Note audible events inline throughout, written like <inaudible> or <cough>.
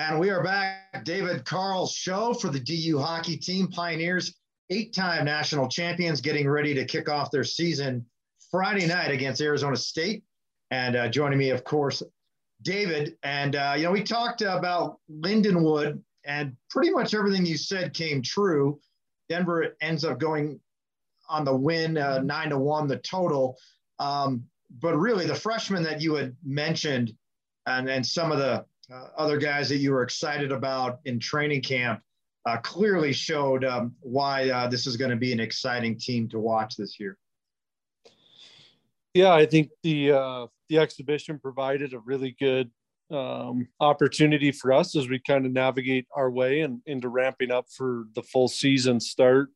And we are back, David Carle's show for the DU hockey team, Pioneers, eight time national champions, getting ready to kick off their season Friday night against Arizona State. And uh, joining me, of course, David. And, uh, you know, we talked about Lindenwood, and pretty much everything you said came true. Denver ends up going on the win, uh, nine to one, the total. Um, but really, the freshman that you had mentioned, and, and some of the uh, other guys that you were excited about in training camp, uh, clearly showed um, why uh, this is going to be an exciting team to watch this year. Yeah, I think the uh, the exhibition provided a really good um, opportunity for us as we kind of navigate our way and into ramping up for the full season start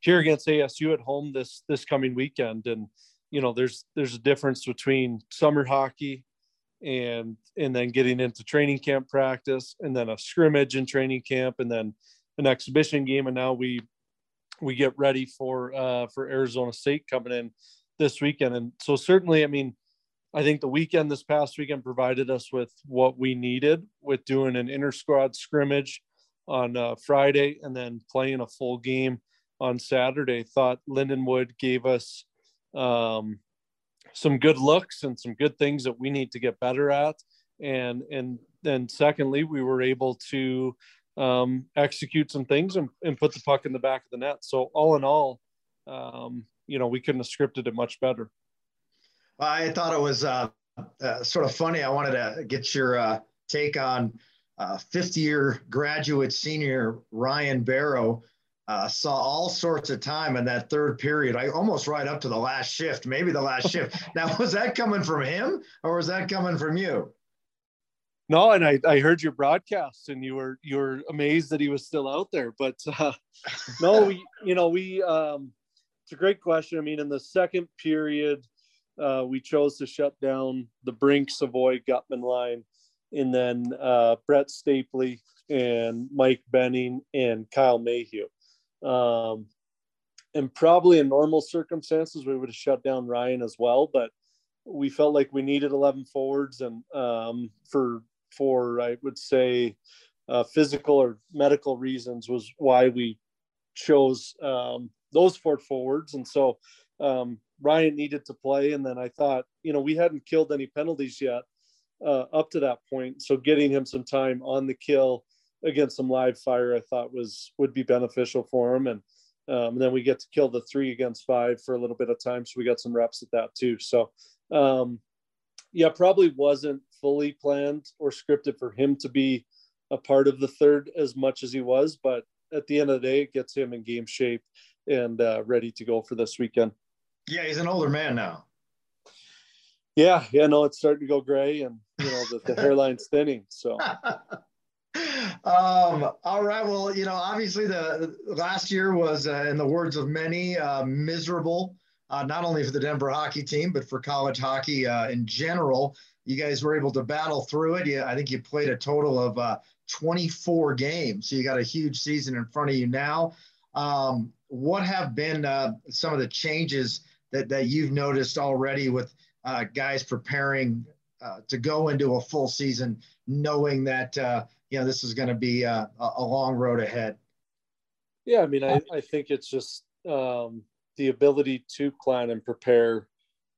here against ASU at home this this coming weekend. And you know, there's there's a difference between summer hockey and and then getting into training camp practice and then a scrimmage in training camp and then an exhibition game and now we we get ready for uh for Arizona State coming in this weekend and so certainly I mean I think the weekend this past weekend provided us with what we needed with doing an inter squad scrimmage on uh, Friday and then playing a full game on Saturday. Thought Lindenwood gave us um, some good looks and some good things that we need to get better at. And and then secondly, we were able to um, execute some things and, and, put the puck in the back of the net. So all in all, um, you know, we couldn't have scripted it much better. I thought it was uh, uh, sort of funny. I wanted to get your uh, take on uh, fifth year graduate senior Ryan Barrow. Uh, saw all sorts of time in that third period. I almost right up to the last shift, maybe the last shift. <laughs> Now, was that coming from him or was that coming from you? No, and I, I heard your broadcast, and you were you were amazed that he was still out there. But uh, <laughs> no, we you know we um, it's a great question. I mean, in the second period, uh, we chose to shut down the Brink Savoie Guttman line, and then uh, Brett Stapley and Mike Benning and Kyle Mayhew. Um, and probably in normal circumstances, we would have shut down Ryan as well, but we felt like we needed 11 forwards, and um, for for I would say uh, physical or medical reasons was why we chose um, those four forwards, and so um, Ryan needed to play. And then I thought, you know, we hadn't killed any penalties yet uh, up to that point. So getting him some time on the kill against some live fire, I thought was would be beneficial for him. And, um, and then we get to kill the three against five for a little bit of time. So we got some reps at that too. So um, yeah, probably wasn't fully planned or scripted for him to be a part of the third as much as he was, but at the end of the day, it gets him in game shape and uh, ready to go for this weekend. Yeah, he's an older man now. Yeah, yeah, no, it's starting to go gray, and you know the, the hairline's thinning. So. <laughs> um, all right. Well, you know, obviously the, last year was, uh, in the words of many, uh, miserable. Uh, not only for the Denver hockey team, but for college hockey uh, in general. You guys were able to battle through it. Yeah, I think you played a total of uh, 24 games, so you got a huge season in front of you now. Um, what have been uh, some of the changes that, that you've noticed already with guys preparing to go into a full season, knowing that you know this is going to be uh, a, a, long road ahead? Yeah, I mean, I, I think it's just um, the ability to plan and prepare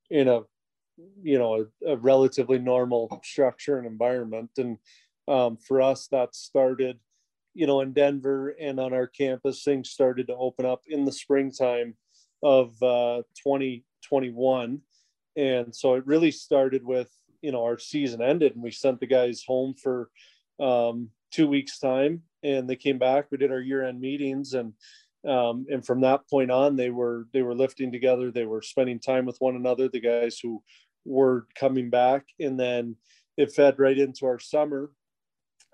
in a you know a, a relatively normal structure and environment, and um, for us that started you know in Denver and on our campus. Things started to open up in the springtime of uh, 2021. And so it really started with, you know, our season ended and we sent the guys home for um, two weeks time and they came back, we did our year end meetings and, um, and from that point on, they were, they were lifting together. They were spending time with one another, the guys who were coming back. And then it fed right into our summer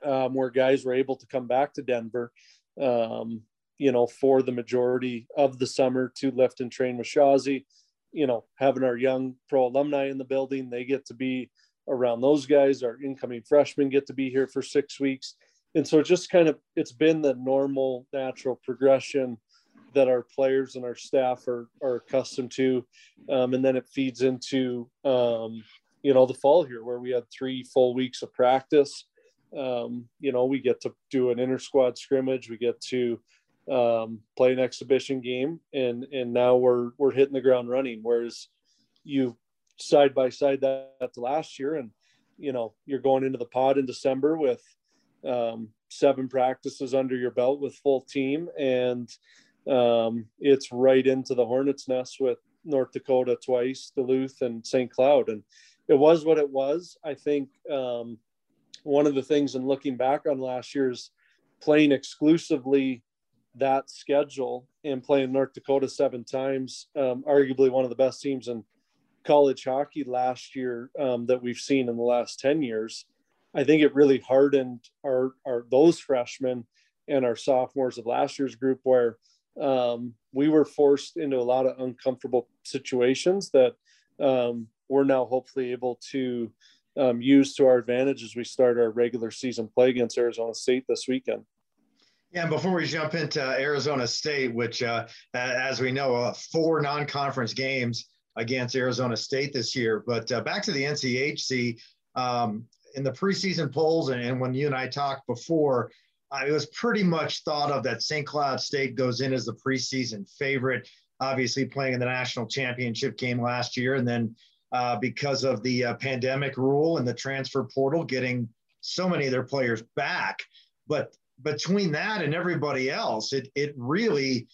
um, where guys were able to come back to Denver um, you know, for the majority of the summer to lift and train with Shazi. You know, having our young pro alumni in the building, they get to be around those guys. Our incoming freshmen get to be here for six weeks. And so it just kind of it's been the normal, natural progression that our players and our staff are, are accustomed to. Um, and then it feeds into, um, you know, the fall here where we had three full weeks of practice um, you know, we get to do an inter squad scrimmage. We get to um, play an exhibition game, and and now we're we're hitting the ground running. Whereas you side by side that, to last year, and you know you're going into the pod in December with um, seven practices under your belt with full team, and um, it's right into the hornet's nest with North Dakota twice, Duluth, and St. Cloud, and it was what it was. I think um, one of the things in looking back on last year's playing exclusively that schedule and playing North Dakota seven times, um, arguably one of the best teams in college hockey last year um, that we've seen in the last 10 years. I think it really hardened our, our those freshmen and our sophomores of last year's group where um, we were forced into a lot of uncomfortable situations that um, we're now hopefully able to um, use to our advantage as we start our regular season play against Arizona State this weekend. Yeah, and before we jump into Arizona State, which, uh, as we know, uh, four non-conference games against Arizona State this year. But uh, back to the NCHC, um, in the preseason polls, and, and, when you and I talked before, uh, it was pretty much thought of that St. Cloud State goes in as the preseason favorite. Obviously, playing in the national championship game last year, and then uh, because of the uh, pandemic rule and the transfer portal, getting so many of their players back. But between that and everybody else, it it really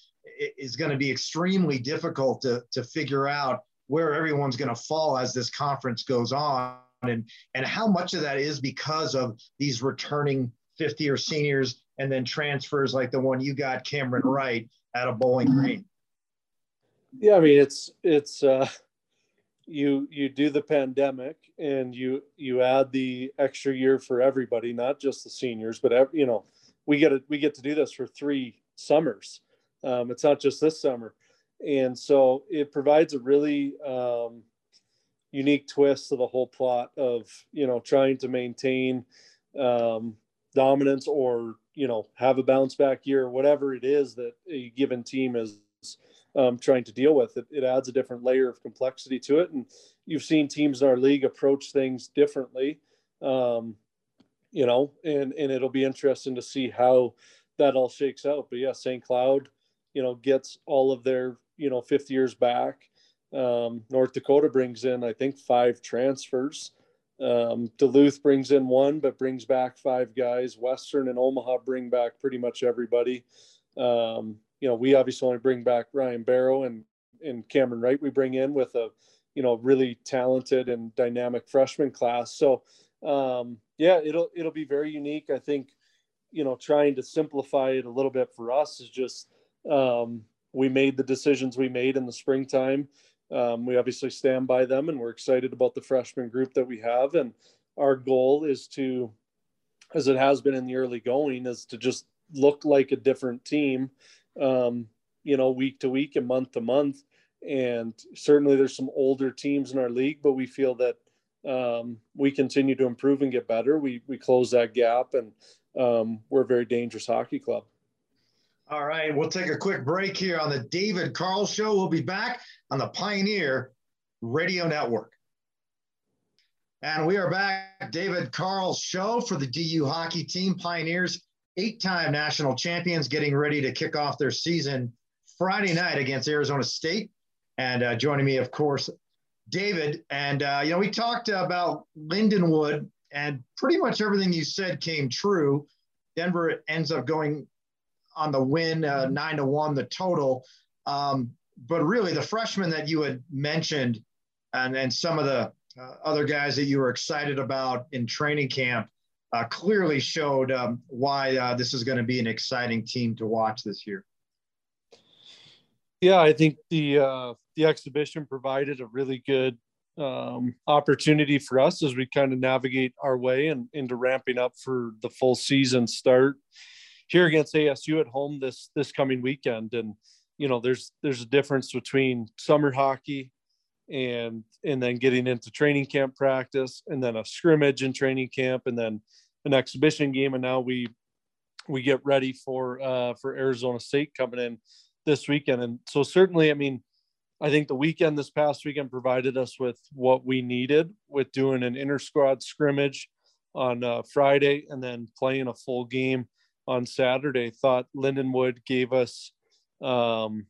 is going to be extremely difficult to to figure out where everyone's going to fall as this conference goes on, and and how much of that is because of these returning fifth year seniors and then transfers like the one you got, Cameron Wright, out of Bowling Green. Yeah, I mean it's it's. Uh you you do the pandemic and you you add the extra year for everybody not just the seniors but every, you know we get to we get to do this for three summers um, it's not just this summer and so it provides a really um, unique twist to the whole plot of you know trying to maintain um, dominance or you know have a bounce back year whatever it is that a given team is um, trying to deal with. It, it adds a different layer of complexity to it. And you've seen teams in our league approach things differently, um, you know, and, and it'll be interesting to see how that all shakes out. But yeah, St. Cloud, you know, gets all of their, you know, fifth years back. Um, North Dakota brings in, I think, five transfers. Um, Duluth brings in one, but brings back five guys. Western and Omaha bring back pretty much everybody. Um, you know, we obviously only bring back Ryan Barrow and and Cameron Wright. We bring in with a you know really talented and dynamic freshman class. So um, yeah, it'll it'll be very unique. I think you know trying to simplify it a little bit for us is just um, we made the decisions we made in the springtime. Um, we obviously stand by them, and we're excited about the freshman group that we have. And our goal is to, as it has been in the early going, is to just look like a different team um, you know, week to week and month to month. And certainly there's some older teams in our league, but we feel that um, we continue to improve and get better. We, we close that gap and um, we're a very dangerous hockey club. All right, we'll take a quick break here on the David Carle Show. We'll be back on the Pioneer Radio Network. And we are back, David Carle show for the DU hockey team, Pioneers eight time national champions getting ready to kick off their season Friday night against Arizona State. And uh, joining me, of course, David. And, uh, you know, we talked about Lindenwood, and pretty much everything you said came true. Denver ends up going on the win, uh, nine to one, the total. Um, but really, the freshmen that you had mentioned, and, and some of the uh, other guys that you were excited about in training camp, uh, clearly showed um, why uh, this is going to be an exciting team to watch this year. Yeah, I think the uh, the exhibition provided a really good um, opportunity for us as we kind of navigate our way and into ramping up for the full season start here against ASU at home this this coming weekend. And you know, there's there's a difference between summer hockey and and then getting into training camp practice and then a scrimmage in training camp and then an exhibition game, and now we we get ready for uh, for Arizona State coming in this weekend. And so certainly, I mean, I think the weekend this past weekend provided us with what we needed with doing an inter squad scrimmage on uh, Friday and then playing a full game on Saturday. Thought Lindenwood gave us um,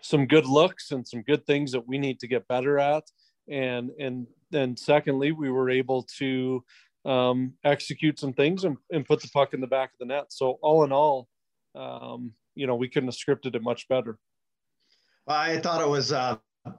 some good looks and some good things that we need to get better at. And and then secondly, we were able to um, execute some things and, and, put the puck in the back of the net. So all in all, um, you know, we couldn't have scripted it much better. I thought it was uh,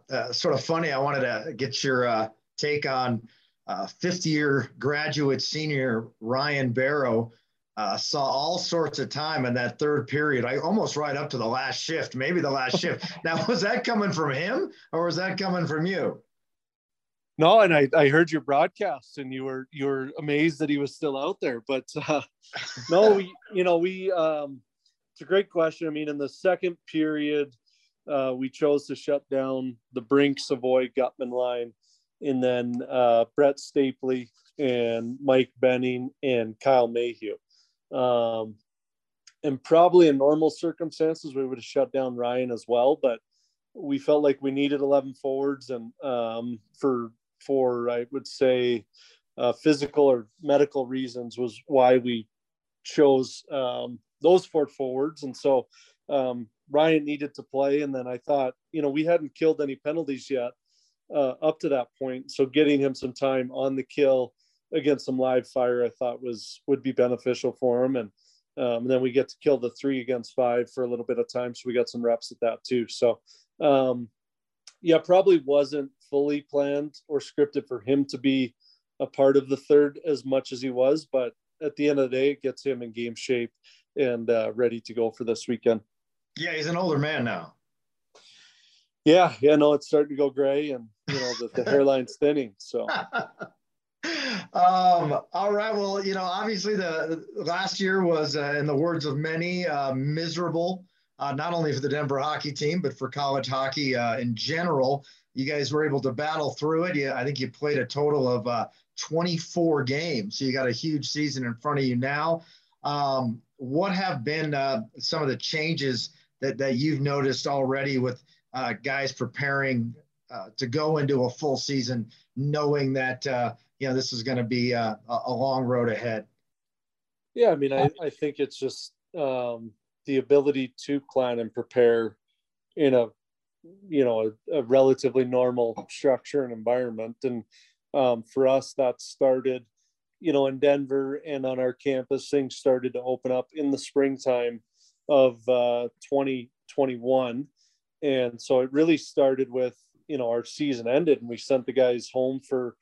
uh, sort of funny. I wanted to get your uh, take on uh, fifth year graduate senior Ryan Barrow. Uh, saw all sorts of time in that third period. I almost right up to the last shift, maybe the last shift. <laughs> Now, was that coming from him or was that coming from you? No, and I, I heard your broadcast and you were you were amazed that he was still out there. But uh, <laughs> no, we you know we um, it's a great question. I mean, in the second period, uh, we chose to shut down the Brink Savoie Guttman line, and then uh, Brett Stapley and Mike Benning and Kyle Mayhew. Um, and probably in normal circumstances, we would have shut down Ryan as well, but we felt like we needed 11 forwards and um, for for I would say uh, physical or medical reasons was why we chose um, those four forwards. And so um, Ryan needed to play. And then I thought, you know, we hadn't killed any penalties yet uh, up to that point. So getting him some time on the kill against some live fire, I thought was would be beneficial for him. And, um, and then we get to kill the three against five for a little bit of time. So we got some reps at that too. So um, yeah, probably wasn't fully planned or scripted for him to be a part of the third as much as he was, but at the end of the day, it gets him in game shape and uh, ready to go for this weekend. Yeah, he's an older man now. Yeah, yeah, no, it's starting to go gray, and you know the, the hairline's thinning. So. <laughs> um, all right. Well, you know, obviously the last year was, uh, in the words of many, uh, miserable. Uh, not only for the Denver hockey team, but for college hockey uh, in general. You guys were able to battle through it. Yeah, I think you played a total of uh, 24 games. So you got a huge season in front of you now. Um, what have been uh, some of the changes that, that you've noticed already with guys preparing to go into a full season, knowing that you know this is going to be uh, a, a, long road ahead? Yeah, I mean, I, I think it's just um, the ability to plan and prepare in a you know a, a relatively normal structure and environment, and um, for us that started you know, in Denver and on our campus, things started to open up in the springtime of uh, 2021. And so it really started with, you know, our season ended and we sent the guys home for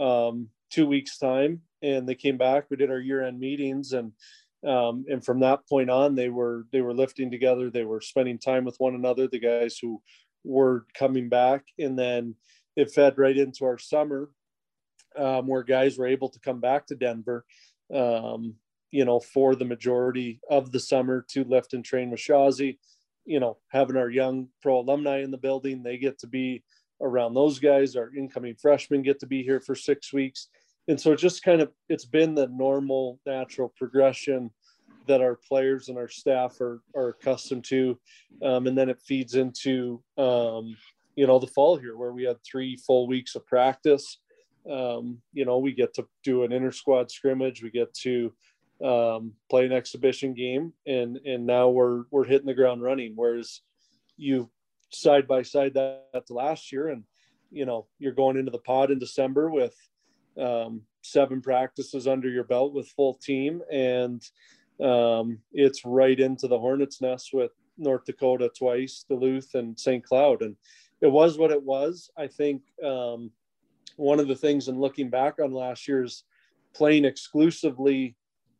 um, two weeks time and they came back, we did our year end meetings and, um, and from that point on, they were, they were lifting together. They were spending time with one another, the guys who were coming back. And then it fed right into our summer um, where guys were able to come back to Denver, um, you know, for the majority of the summer to lift and train with Shazi. You know, having our young pro alumni in the building, they get to be around those guys. Our incoming freshmen get to be here for six weeks. And so it just kind of, it's been the normal, natural progression that our players and our staff are, are accustomed to. Um, and then it feeds into, um, you know, the fall here where we had three full weeks of practice um, you know, we get to do an inter squad scrimmage. We get to um, play an exhibition game, and and now we're we're hitting the ground running. Whereas you side by side that, last year, and you know you're going into the pod in December with um, seven practices under your belt with full team, and um, it's right into the hornet's nest with North Dakota twice, Duluth, and St. Cloud, and it was what it was. I think um, one of the things in looking back on last year's playing exclusively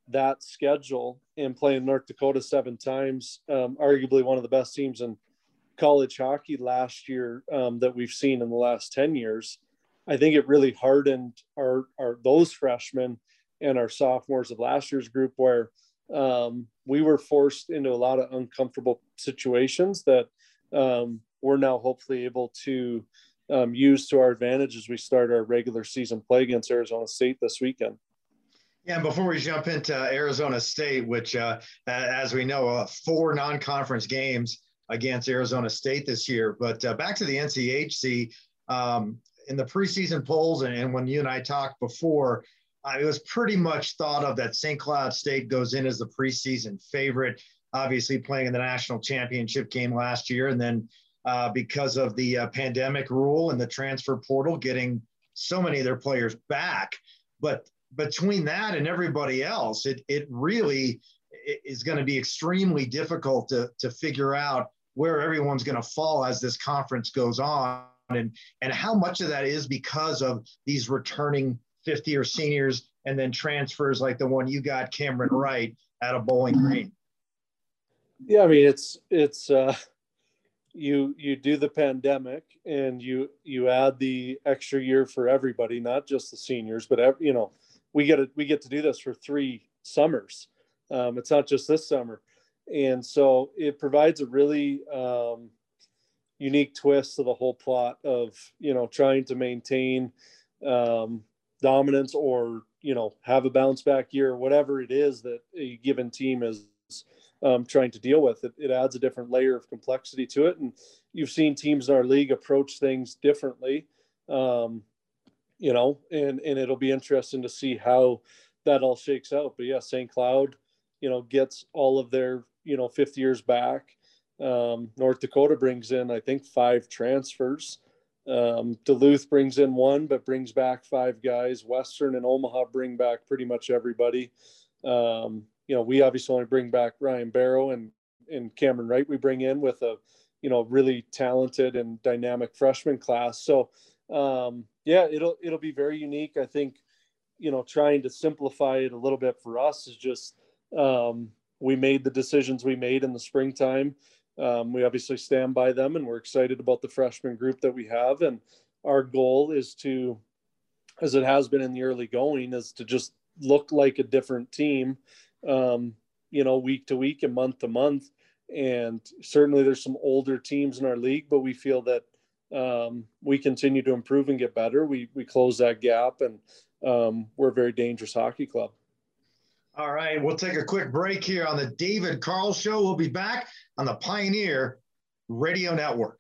that schedule and playing North Dakota seven times, um, arguably one of the best teams in college hockey last year um, that we've seen in the last 10 years. I think it really hardened our, our those freshmen and our sophomores of last year's group where um, we were forced into a lot of uncomfortable situations that um, we're now hopefully able to um, use to our advantage as we start our regular season play against Arizona State this weekend. Yeah, and before we jump into Arizona State, which, uh, as we know, uh, four non-conference games against Arizona State this year. But uh, back to the NCHC, um, in the preseason polls, and, and, when you and I talked before, uh, it was pretty much thought of that St. Cloud State goes in as the preseason favorite, obviously playing in the national championship game last year. And then uh, because of the uh, pandemic rule and the transfer portal, getting so many of their players back. But between that and everybody else, it, it really is going to be extremely difficult to, to figure out where everyone's going to fall as this conference goes on and, and how much of that is because of these returning 50 or seniors and then transfers like the one you got, Cameron Wright, out of Bowling Green. Yeah, I mean it's it's uh, you you do the pandemic and you you add the extra year for everybody, not just the seniors, but you know we get it we get to do this for three summers. Um, it's not just this summer, and so it provides a really um, unique twist to the whole plot of you know trying to maintain um, dominance or you know have a bounce back year, whatever it is that a given team is um, trying to deal with. It, it adds a different layer of complexity to it, and you've seen teams in our league approach things differently. Um, you know, and and it'll be interesting to see how that all shakes out. But yeah, St. Cloud, you know, gets all of their you know fifth years back. Um, North Dakota brings in, I think, five transfers. Um, Duluth brings in one, but brings back five guys. Western and Omaha bring back pretty much everybody. Um, you know, we obviously only bring back Ryan Barrow and and Cameron Wright. We bring in with a you know really talented and dynamic freshman class. So um, yeah, it'll it'll be very unique. I think you know trying to simplify it a little bit for us is just um, we made the decisions we made in the springtime um, we obviously stand by them and we're excited about the freshman group that we have. And our goal is to, as it has been in the early going, is to just look like a different team, um, you know, week to week and month to month. And certainly there's some older teams in our league, but we feel that um, we continue to improve and get better. We, we close that gap and um, we're a very dangerous hockey club. All right, we'll take a quick break here on the David Carle Show. We'll be back on the Pioneer Radio Network.